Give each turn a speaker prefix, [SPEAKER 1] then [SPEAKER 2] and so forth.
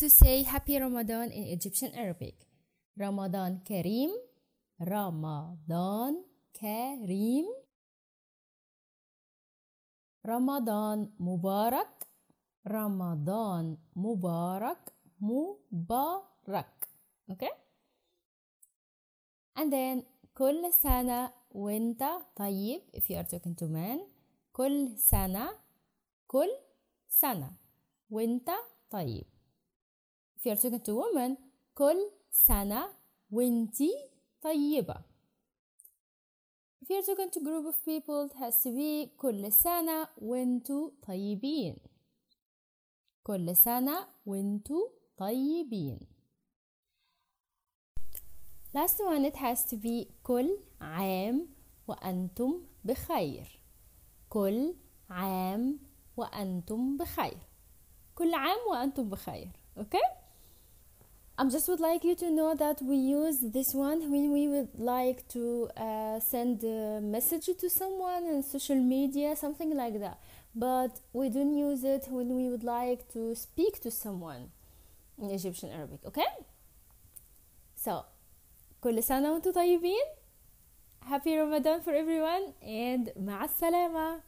[SPEAKER 1] Happy Ramadan in Egyptian Arabic. Ramadan Kareem. Ramadan Kareem. Ramadan Mubarak. Ramadan Mubarak. Mubarak. Okay? And then كل سنة وانت طيب if you are talking to men كل سنة كل سنة وانت طيب talking to women كل سنة وانتي طيبة. talking to group of people be كل سنة وانتو طيبين. كل سنة وانتو طيبين. Last one it has to be كل عام وأنتم بخير. كل عام وأنتم بخير. كل عام وأنتم بخير okay I just would like you to know that we use this one when we would like to uh, send a message to someone on social media something like that but we don't use it when we would like to speak to someone in Egyptian Arabic okay so كل سنة وانتم طيبين Happy Ramadan for everyone and مع السلامة